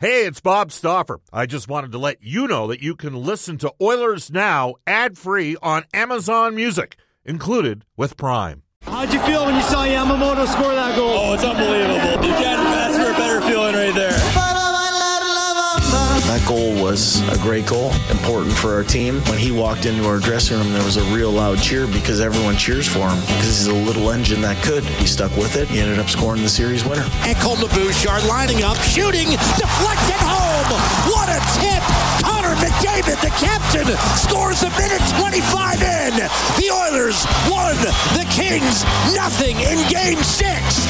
Hey, it's Bob Stauffer. I just wanted to let you know that you can listen to Oilers Now ad free on Amazon Music, included with Prime. How'd you feel when you saw Yamamoto score that goal? Oh, it's unbelievable. That goal was a great goal, important for our team. When he walked into our dressing room, there was a real loud cheer because everyone cheers for him because he's a little engine that could. He stuck with it. He ended up scoring the series winner. And Colton Bouchard lining up, shooting, deflected home. What a tip! Connor McDavid, the captain, scores a minute 25 in. The Oilers won. The Kings nothing in Game Six.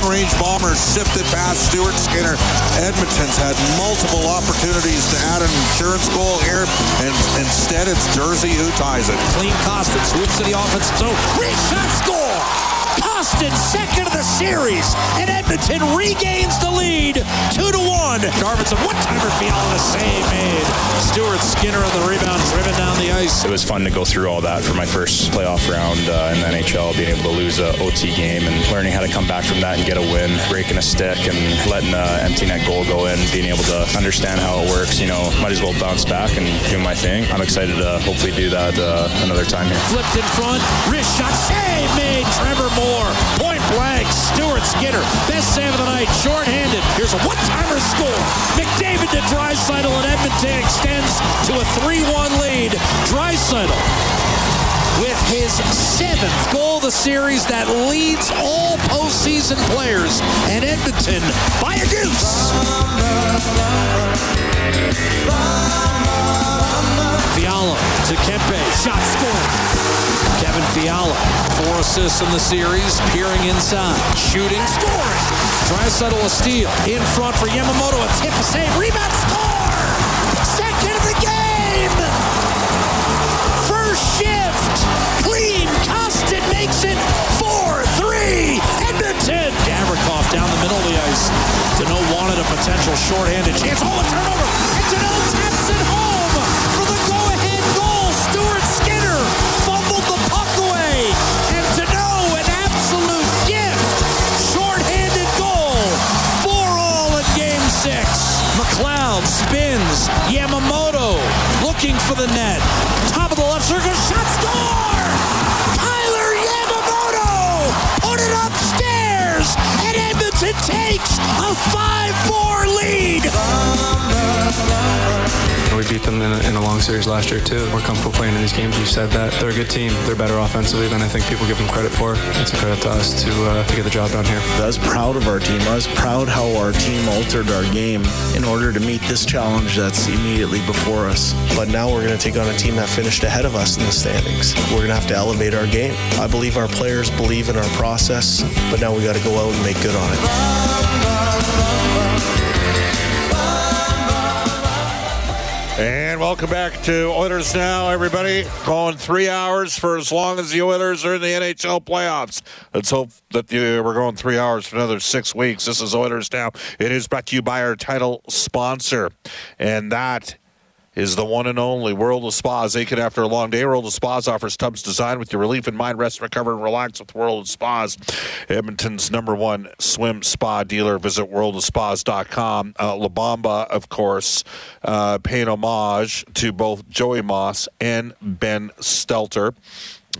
Long-range bomber sifted past Stuart Skinner. Edmonton's had multiple opportunities to add an insurance goal here, and instead it's Jersey who ties it. Klim Kostin swoops to the offensive zone. Great shot score! Kostin second of the series, and Edmonton regains the lead, two to one. Darvinson one-timer Fiala the save made. Stuart Skinner on the rebound, driven down the ice. It was fun to go through all that for my first playoff round uh, in the NHL, being able to lose a OT game and learning how to come back from that and get a win, breaking a stick and letting an empty net goal go in, being able to understand how it works. You know, might as well bounce back and do my thing. I'm excited to hopefully do that uh, another time here. Flipped in front, wrist shot, save made. Trevor Moore, point blank. Stuart Skinner, best save of the night, shorthanded. Here's a one-timer score. McDavid to Draisaitl and Edmonton extends to a 3-1 lead. Draisaitl with his seventh goal of the series that leads all postseason players, and Edmonton by a deuce. Fiala to Kempe, shot scored. Kevin Fiala, four assists in the series, peering inside, shooting, scoring. settle a steal, in front for Yamamoto, a tip, a save, rebound, score! Second of the game! First shift, Klim, Kostin makes it 4-3, Edmonton! Gavrikov down the middle of the ice. Danault wanted a potential shorthanded chance. Oh, a turnover! And Danault taps it home spins. Yamamoto looking for the net. Top of the left circle. Shot score! Kailer Yamamoto put it upstairs. And Edmonton takes a 5-4 lead. We beat them in a, in a long series last year too. We're comfortable playing in these games. We've said that they're a good team. They're better offensively than I think people give them credit for. It's a credit to us to uh, to get the job done here. I was proud of our team. I was proud how our team altered our game in order to meet this challenge that's immediately before us. But now we're going to take on a team that finished ahead of us in the standings. We're going to have to elevate our game. I believe our players believe in our process, but now we got to go out and make good on it. And welcome back to Oilers Now, everybody. Going three hours for as long as the Oilers are in the NHL playoffs. Let's hope that the, we're going three hours for another six weeks. This is Oilers Now. It is brought to you by our title sponsor, and that is the one and only World of Spas. Aching after a long day, World of Spas offers tubs designed with your relief in mind. Rest, recover, and relax with World of Spas. Edmonton's number one swim spa dealer. Visit worldofspas.com. Uh, La Bamba, of course, uh, paying homage to both Joey Moss and Ben Stelter.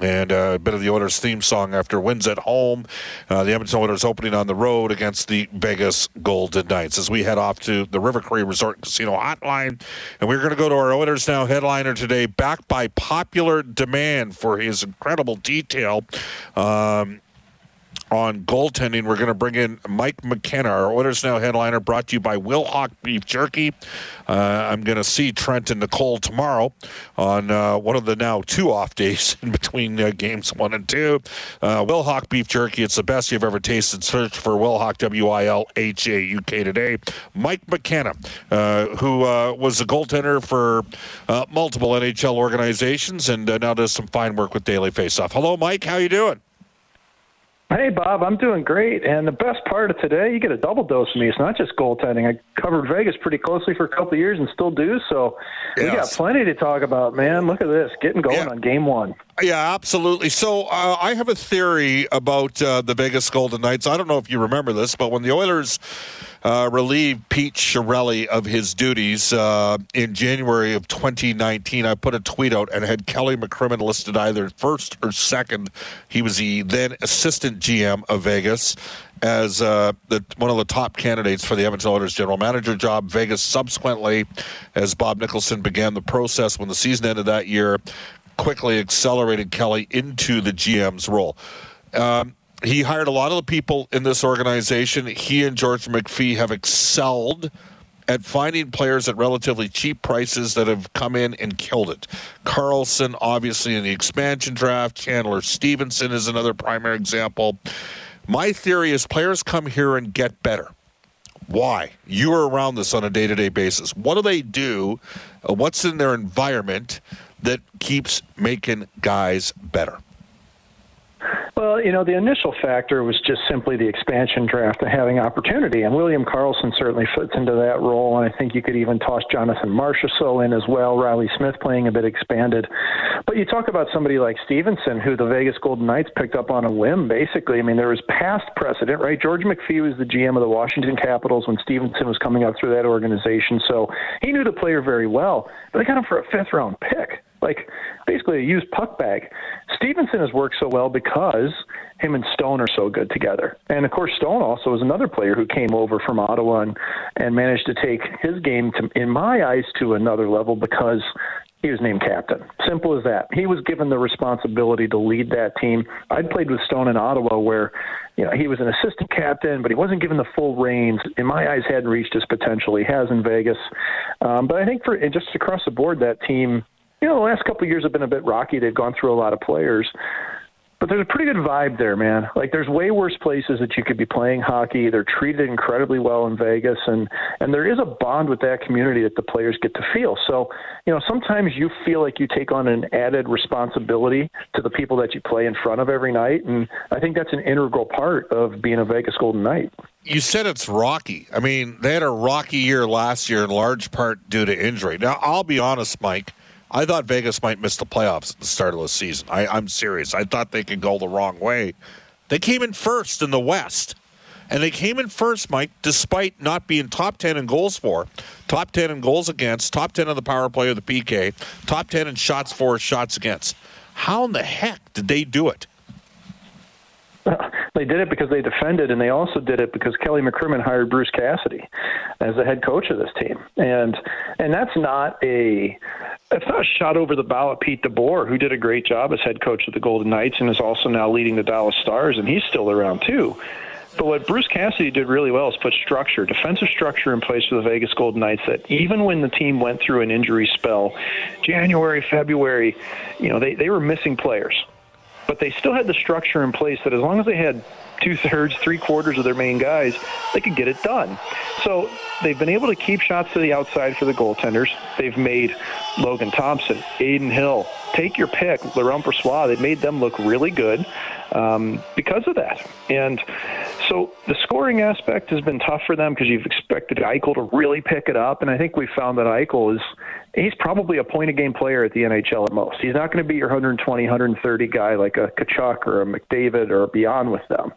And uh, a bit of the Oilers theme song after wins at home. Uh, the Edmonton Oilers opening on the road against the Vegas Golden Knights as we head off to the River Cree Resort Casino Hotline. And we're going to go to our Oilers Now headliner today, backed by popular demand for his incredible detail. Um, on goaltending, we're going to bring in Mike McKenna, our Oilers Now headliner, brought to you by Wilhauk Beef Jerky. Uh, I'm going to see Trent and Nicole tomorrow on uh, one of the now two off days in between uh, games one and two. Uh, Wilhauk Beef Jerky, it's the best you've ever tasted. Search for Wilhauk, W I L H A U K today. Mike McKenna, uh, who uh, was a goaltender for multiple NHL organizations and now does some fine work with Daily Faceoff. Hello, Mike. How you doing? Hey, Bob, I'm doing great. And the best part of today, you get a double dose of me. It's not just goaltending. I covered Vegas pretty closely for a couple of years and still do. So Yes. we got plenty to talk about, man. Look at this, getting going Yeah. on game one. Yeah, absolutely. So uh, I have a theory about uh, the Vegas Golden Knights. I don't know if you remember this, but when the Oilers uh, relieved Pete Chiarelli of his duties uh, in January of 2019, I put a tweet out and had Kelly McCrimmon listed either first or second. He was the then assistant GM of Vegas as uh, the, one of the top candidates for the Edmonton Oilers general manager job. Vegas subsequently, as Bob Nicholson began the process when the season ended that year, quickly accelerated Kelly into the GM's role. Um, he hired a lot of the people in this organization. He and George McPhee have excelled at finding players at relatively cheap prices that have come in and killed it. Karlsson, obviously, in the expansion draft. Chandler Stephenson is another primary example. My theory is players come here and get better. Why? You are around this on a day to day basis. What do they do? Uh, what's in their environment that keeps making guys better? Well, you know, the initial factor was just simply the expansion draft and having opportunity. And William Karlsson certainly fits into that role. And I think you could even toss Jonathan Marchessault in as well, Riley Smith playing a bit expanded. But you talk about somebody like Stephenson, who the Vegas Golden Knights picked up on a whim, basically. I mean, there was past precedent, right? George McPhee was the GM of the Washington Capitals when Stephenson was coming up through that organization. So he knew the player very well. But they got him for a fifth round pick like basically a used puck bag. Stephenson has worked so well because him and Stone are so good together. And of course, Stone also is another player who came over from Ottawa and, and managed to take his game to, in my eyes, to another level because he was named captain. Simple as that. He was given the responsibility to lead that team. I'd played with Stone in Ottawa where, you know, he was an assistant captain, but he wasn't given the full reins. In my eyes, hadn't reached his potential. He has in Vegas. Um, but I think for just across the board, that team you know, the last couple of years have been a bit rocky. They've gone through a lot of players. But there's a pretty good vibe there, man. Like there's way worse places that you could be playing hockey. They're treated incredibly well in Vegas and and there is a bond with that community that the players get to feel. So, you know, sometimes you feel like you take on an added responsibility to the people that you play in front of every night and I think that's an integral part of being a Vegas Golden Knight. You said it's rocky. I mean, they had a rocky year last year in large part due to injury. Now, I'll be honest, Mike. I thought Vegas might miss the playoffs at the start of the season. I, I'm serious. I thought they could go the wrong way. They came in first in the West. And they came in first, Mike, despite not being top 10 in goals for, top 10 in goals against, top 10 on the power play or the PK, top 10 in shots for, shots against. How in the heck did they do it? They did it because they defended, and they also did it because Kelly McCrimmon hired Bruce Cassidy as the head coach of this team, and and that's not a that's not shot over the bow at Pete DeBoer, who did a great job as head coach of the Golden Knights and is also now leading the Dallas Stars, and he's still around too. But what Bruce Cassidy did really well is put structure, defensive structure in place for the Vegas Golden Knights that even when the team went through an injury spell, January, February, you know, they, they were missing players but they still had the structure in place that as long as they had two thirds, three quarters of their main guys, they could get it done. So they've been able to keep shots to the outside for the goaltenders. They've made Logan Thompson, Adin Hill, take your pick, Laurent Brossoit. They've made them look really good um, because of that. And so the scoring aspect has been tough for them because you've expected Eichel to really pick it up, and I think we found that Eichel is he's probably a point a game player at the NHL at most. He's not going to be your 120, 130 guy like a Tkachuk or a McDavid or beyond with them.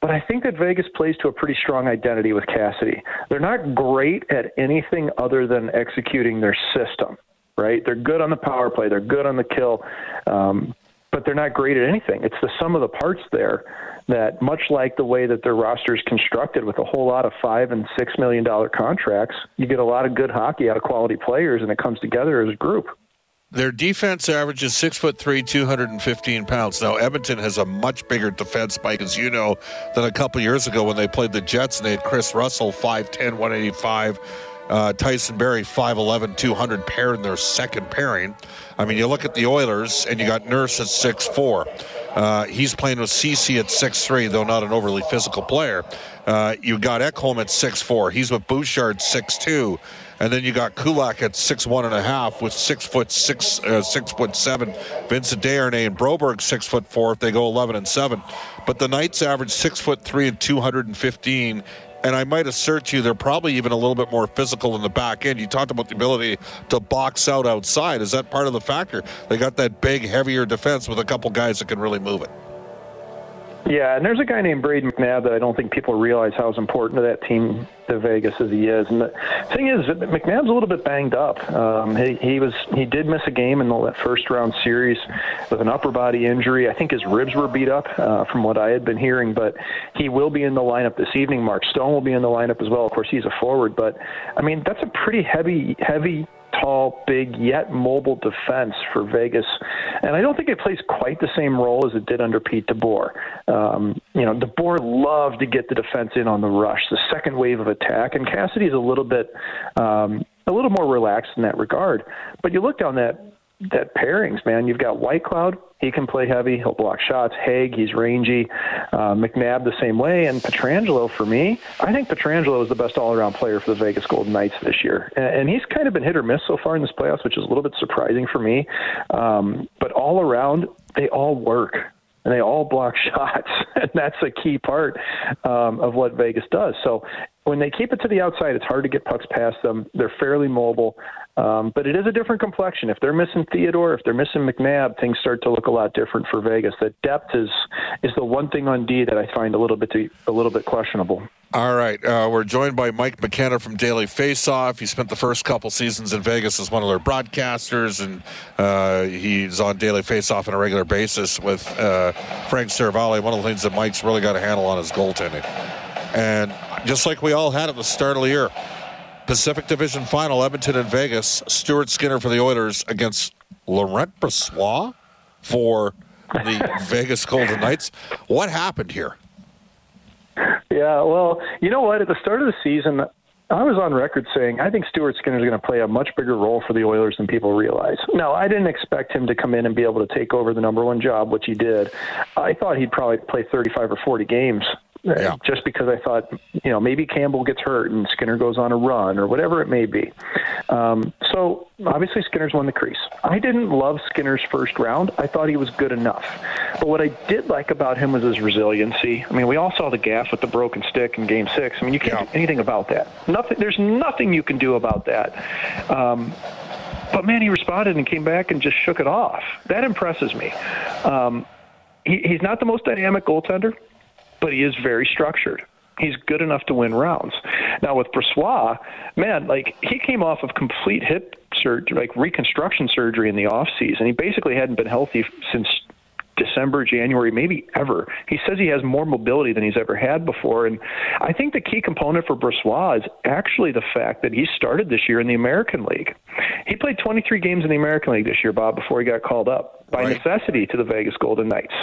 But I think that Vegas plays to a pretty strong identity with Cassidy. They're not great at anything other than executing their system, right? They're good on the power play, they're good on the kill, um, but they're not great at anything. It's the sum of the parts there that much like the way that their roster is constructed with a whole lot of five and six million dollar contracts, you get a lot of good hockey out of quality players, and it comes together as a group. Their defense averages six foot three, two hundred and fifteen pounds. Now Edmonton has a much bigger defense spike, as you know, than a couple years ago when they played the Jets and they had Kris Russell 5'10", 185, uh, Tyson Barrie 5'11", 200 pair in their second pairing. I mean, you look at the Oilers and you got Nurse at six four. Uh, he's playing with Ceci at six three, though not an overly physical player. Uh, you got Ekholm at six four. He's with Bouchard six two. And then you got Kulak at six one and a half with six foot six, uh, six foot seven. Vincent Desharnais and Broberg six foot four if they go eleven and seven. But the Knights average six foot three and two hundred and fifteen and I might assert to you they're probably even a little bit more physical in the back end. You talked about the ability to box out outside. Is that part of the factor? They got that big, heavier defense with a couple guys that can really move it. Yeah, and there's a guy named Brayden McNabb that I don't think people realize how important to that team to Vegas as he is. And the thing is, McNabb's a little bit banged up. Um, he, he was he did miss a game in the first round series with an upper body injury. I think his ribs were beat up uh, from what I had been hearing, but he will be in the lineup this evening. Mark Stone will be in the lineup as well. Of course, he's a forward, but I mean that's a pretty heavy heavy tall, big, yet mobile defense for Vegas. And I don't think it plays quite the same role as it did under Pete DeBoer. Um, you know, DeBoer loved to get the defense in on the rush, the second wave of attack, and Cassidy's a little bit um, a little more relaxed in that regard. But you look down that that pairings, man. You've got Whitecloud. he can play heavy. He'll block shots. Hague, he's rangy. Uh, McNabb the same way. And Pietrangelo for me, I think Pietrangelo is the best all-around player for the Vegas Golden Knights this year. And, and he's kind of been hit or miss so far in this playoffs, which is a little bit surprising for me. Um, but all around, they all work and they all block shots, and that's a key part um, of what Vegas does. So when they keep it to the outside, it's hard to get pucks past them. They're fairly mobile. Um, but it is a different complexion. If they're missing Theodore, if they're missing McNabb, things start to look a lot different for Vegas. The depth is is the one thing on D that I find a little bit to, a little bit questionable. All right, uh, we're joined by Mike McKenna from Daily Faceoff. He spent the first couple seasons in Vegas as one of their broadcasters, and uh, he's on Daily Faceoff on a regular basis with uh, Frank Seravalli. One of the things that Mike's really got a handle on is goaltending, and just like we all had at the start of the year Pacific Division Final, Edmonton and Vegas. Stuart Skinner for the Oilers against Laurent Brossoit for the Vegas Golden Knights. What happened here? Yeah, well, you know what? At the start of the season, I was on record saying I think Stuart Skinner is going to play a much bigger role for the Oilers than people realize. Now, I didn't expect him to come in and be able to take over the number one job, which he did. I thought he'd probably play 35 or 40 games yeah. just because I thought, you know, maybe Campbell gets hurt and Skinner goes on a run or whatever it may be. Um, so obviously Skinner's won the crease. I didn't love Skinner's first round. I thought he was good enough. But what I did like about him was his resiliency. I mean, we all saw the gaff with the broken stick in Game Six. I mean, you can't yeah. do anything about that. Nothing. There's nothing you can do about that. Um, but man, he responded and came back and just shook it off. That impresses me. Um, he, he's not the most dynamic goaltender but he is very structured. He's good enough to win rounds. Now with Brossoit, man, like he came off of complete hip surgery, like reconstruction surgery in the off season. He basically hadn't been healthy since December, January, maybe ever. He says he has more mobility than he's ever had before. And I think the key component for Brossoit is actually the fact that he started this year in the American League. He played 23 games in the American League this year, Bob, before he got called up by right. necessity to the Vegas Golden Knights.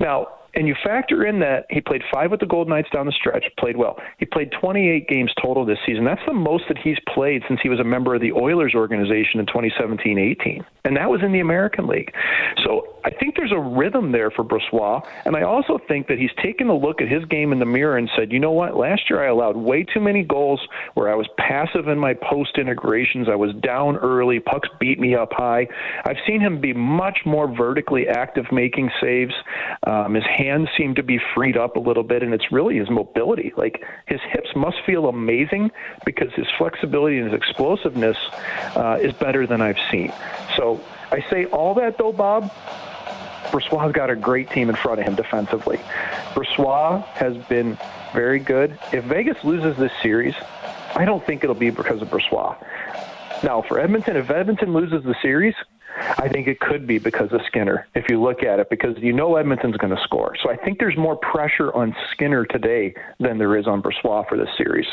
Now, and you factor in that he played five with the Golden Knights down the stretch, played well. He played 28 games total this season. That's the most that he's played since he was a member of the Oilers organization in 2017 18. And that was in the American League. So I think there's a rhythm there for Brossoit. And I also think that he's taken a look at his game in the mirror and said, you know what? Last year I allowed way too many goals where I was passive in my post integrations. I was down early. Pucks beat me up high. I've seen him be much more vertically active making saves. Um, his hands seem to be freed up a little bit, and it's really his mobility. Like his hips must feel amazing because his flexibility and his explosiveness uh, is better than I've seen. So I say all that though, Bob. Brossoit's got a great team in front of him defensively. Brossoit has been very good. If Vegas loses this series, I don't think it'll be because of Brossoit. Now, for Edmonton, if Edmonton loses the series, I think it could be because of Skinner, if you look at it, because you know Edmonton's going to score. So I think there's more pressure on Skinner today than there is on Brossoit for this series.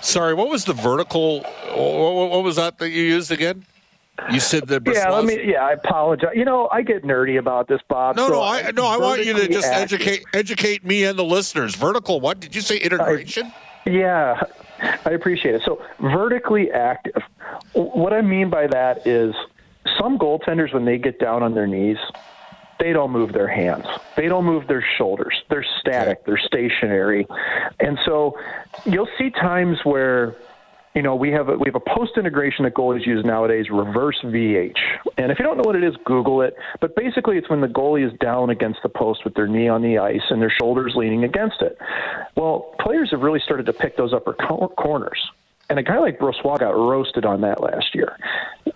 Sorry, what was the vertical? What was that that you used again? You said the yeah. Let me. Yeah, I apologize. You know, I get nerdy about this, Bob. No, so no, I no. I want you to just active. educate educate me and the listeners. Vertical. What did you say? Integration. I, yeah, I appreciate it. So vertically active. What I mean by that is some goaltenders, when they get down on their knees, they don't move their hands. They don't move their shoulders. They're static. They're stationary. And so you'll see times where you know, we have a, we have a post integration that goalies use nowadays, reverse VH. And if you don't know what it is, Google it. But basically, it's when the goalie is down against the post with their knee on the ice and their shoulders leaning against it. Well, players have really started to pick those upper co- corners. And a guy like Brossoit got roasted on that last year.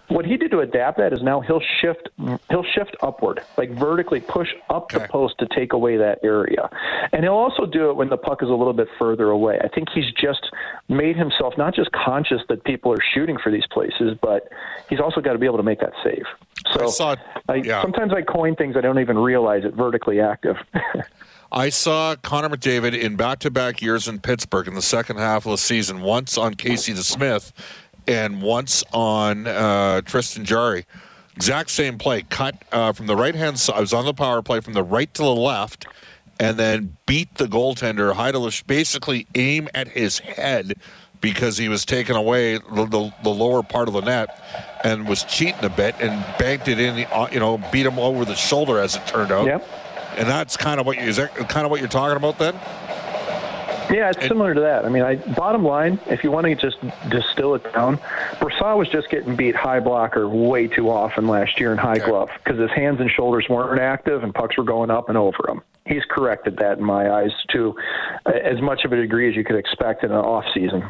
What he did to adapt that is now he'll shift he'll shift upward, like vertically push up okay. the post to take away that area. And he'll also do it when the puck is a little bit further away. I think he's just made himself not just conscious that people are shooting for these places, but he's also got to be able to make that save. So I saw, I, yeah. sometimes I coin things I don't even realize it vertically active. I saw Connor McDavid in back to back years in Pittsburgh in the second half of the season, once on Casey DeSmith and once on uh, Tristan Jarry. Exact same play, cut uh, from the right hand side. I was on the power play from the right to the left, and then beat the goaltender, Heidelish, basically aim at his head because he was taking away the, the, the, lower part of the net and was cheating a bit and banked it in, uh, you know, beat him over the shoulder as it turned out. Yep. And that's kind of what you is that kind of what you're talking about then? Yeah, it's similar to that. I mean, I bottom line, if you want to just distill it down, Brossoit was just getting beat high blocker way too often last year in high okay. glove because his hands and shoulders weren't active and pucks were going up and over him. He's corrected that in my eyes to as much of a degree as you could expect in an off season.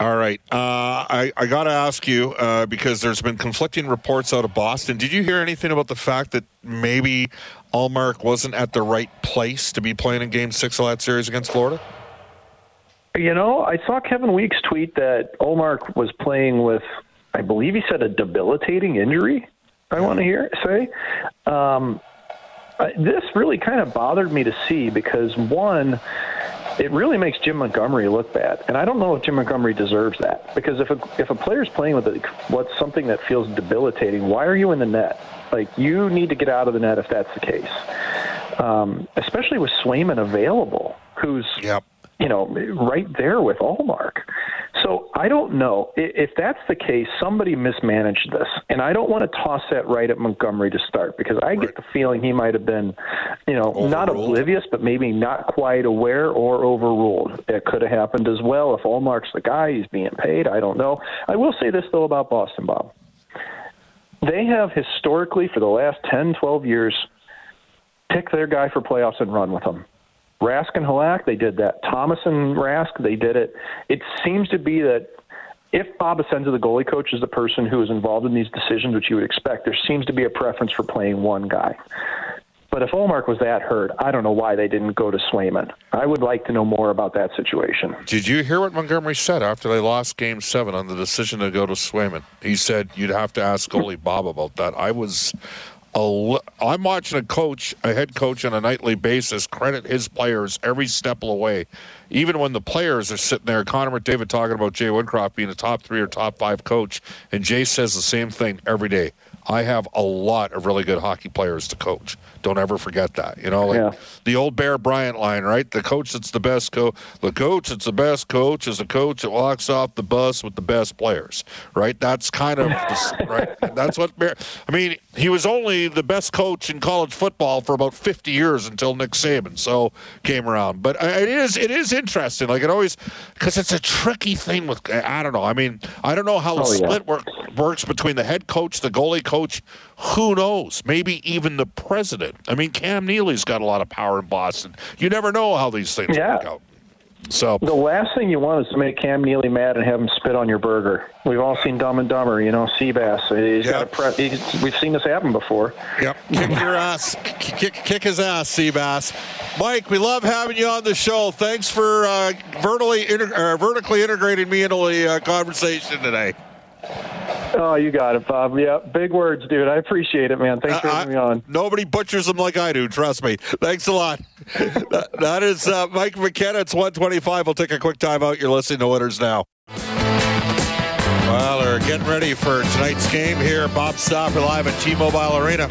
All right. Uh, I, I got to ask you uh, because there's been conflicting reports out of Boston. Did you hear anything about the fact that maybe Ullmark wasn't at the right place to be playing in Game Six of that series against Florida? You know, I saw Kevin Weeks tweet that Ullmark was playing with, I believe he said a debilitating injury. I want to hear say. Um, this really kind of bothered me to see because one it really makes Jim Montgomery look bad. And I don't know if Jim Montgomery deserves that because if a if a player's playing with a, what's something that feels debilitating, why are you in the net? Like you need to get out of the net if that's the case. Um, especially with Swayman available, who's yep you know, right there with Ullmark. So I don't know if that's the case. Somebody mismanaged this, and I don't want to toss that right at Montgomery to start because I right. get the feeling he might have been, you know, overruled. not oblivious, but maybe not quite aware or overruled. It could have happened as well. If Ullmark's the guy, he's being paid. I don't know. I will say this though about Boston, Bob. They have historically, for the last 10, 12 years, picked their guy for playoffs and run with them. Rask and Halak, they did that. Thomas and Rask, they did it. It seems to be that if Bob Essensa, the goalie coach, is the person who is involved in these decisions, which you would expect, there seems to be a preference for playing one guy. But if Ullmark was that hurt, I don't know why they didn't go to Swayman. I would like to know more about that situation. Did you hear what Montgomery said after they lost Game Seven on the decision to go to Swayman? He said you'd have to ask goalie Bob about that. I was, I'm watching a coach, a head coach on a nightly basis, credit his players every step of the way. Even when the players are sitting there, Connor McDavid talking about Jay Woodcroft being a top three or top five coach, and Jay says the same thing every day. I have a lot of really good hockey players to coach. Don't ever forget that. You know, like yeah. the old Bear Bryant line, right? The coach that's the best coach, the coach that's the best coach is the coach that walks off the bus with the best players, right? That's kind of right. That's what Bear. I mean, he was only the best coach in college football for about 50 years until Nick Saban so came around. But uh, it is it is interesting. Like it always because it's a tricky thing with I don't know. I mean, I don't know how the oh, split yeah. work, works between the head coach, the goalie coach coach. Who knows? Maybe even the president. I mean, Cam Neely's got a lot of power in Boston. You never know how these things yeah. work out. So the last thing you want is to make Cam Neely mad and have him spit on your burger. We've all seen Dumb and Dumber, you know, Seabass. He's yep. got a he's, we've seen this happen before. Yep, kick your ass, kick, kick his ass, Seabass. Mike, we love having you on the show. Thanks for uh, vertically inter- uh, vertically integrating me into the uh, conversation today. Oh, you got it, Bob. Yeah, big words, dude. I appreciate it, man. Thanks for having me on. Nobody butchers them like I do. Trust me. Thanks a lot. that, that is uh, Mike McKenna. It's 125. We'll take a quick time out. You're listening to Winners Now. Well, we're getting ready for tonight's game here. Bob Stauffer live at T-Mobile Arena.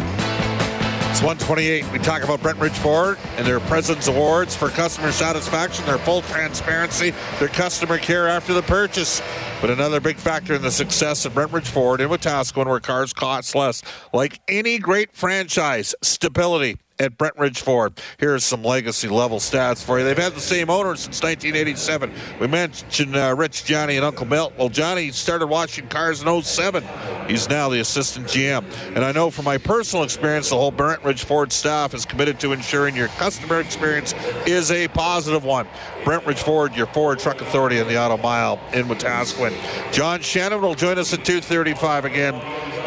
It's 128. We talk about Brentridge Ford and their President's Awards for customer satisfaction, their full transparency, their customer care after the purchase. But another big factor in the success of Brentridge Ford in Wetaskiwin, where cars cost less. Like any great franchise, stability at Brentridge Ford. Here's some legacy level stats for you. They've had the same owner since 1987. We mentioned uh, Rich, Johnny, and Uncle Milt. Well, Johnny started watching cars in 07. He's now the assistant GM. And I know from my personal experience, the whole Brentridge Ford staff is committed to ensuring your customer experience is a positive one. Brentridge Ford, your Ford truck authority in the Auto Mile in Wetaskiwin. John Shannon will join us at 2:35 again.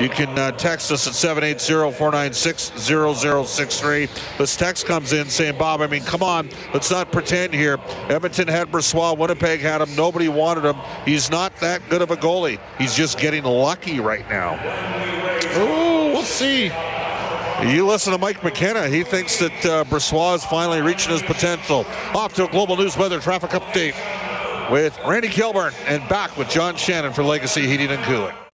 You can uh, text us at 780-496-0063. This text comes in saying, Bob, I mean, come on, let's not pretend here. Edmonton had Brossoit, Winnipeg had him, nobody wanted him. He's not that good of a goalie. He's just getting lucky right now. Oh, we'll see. You listen to Mike McKenna. He thinks that uh, Brossoit is finally reaching his potential. Off to a global news weather traffic update with Randy Kilburn and back with John Shannon for Legacy Heating and Cooling.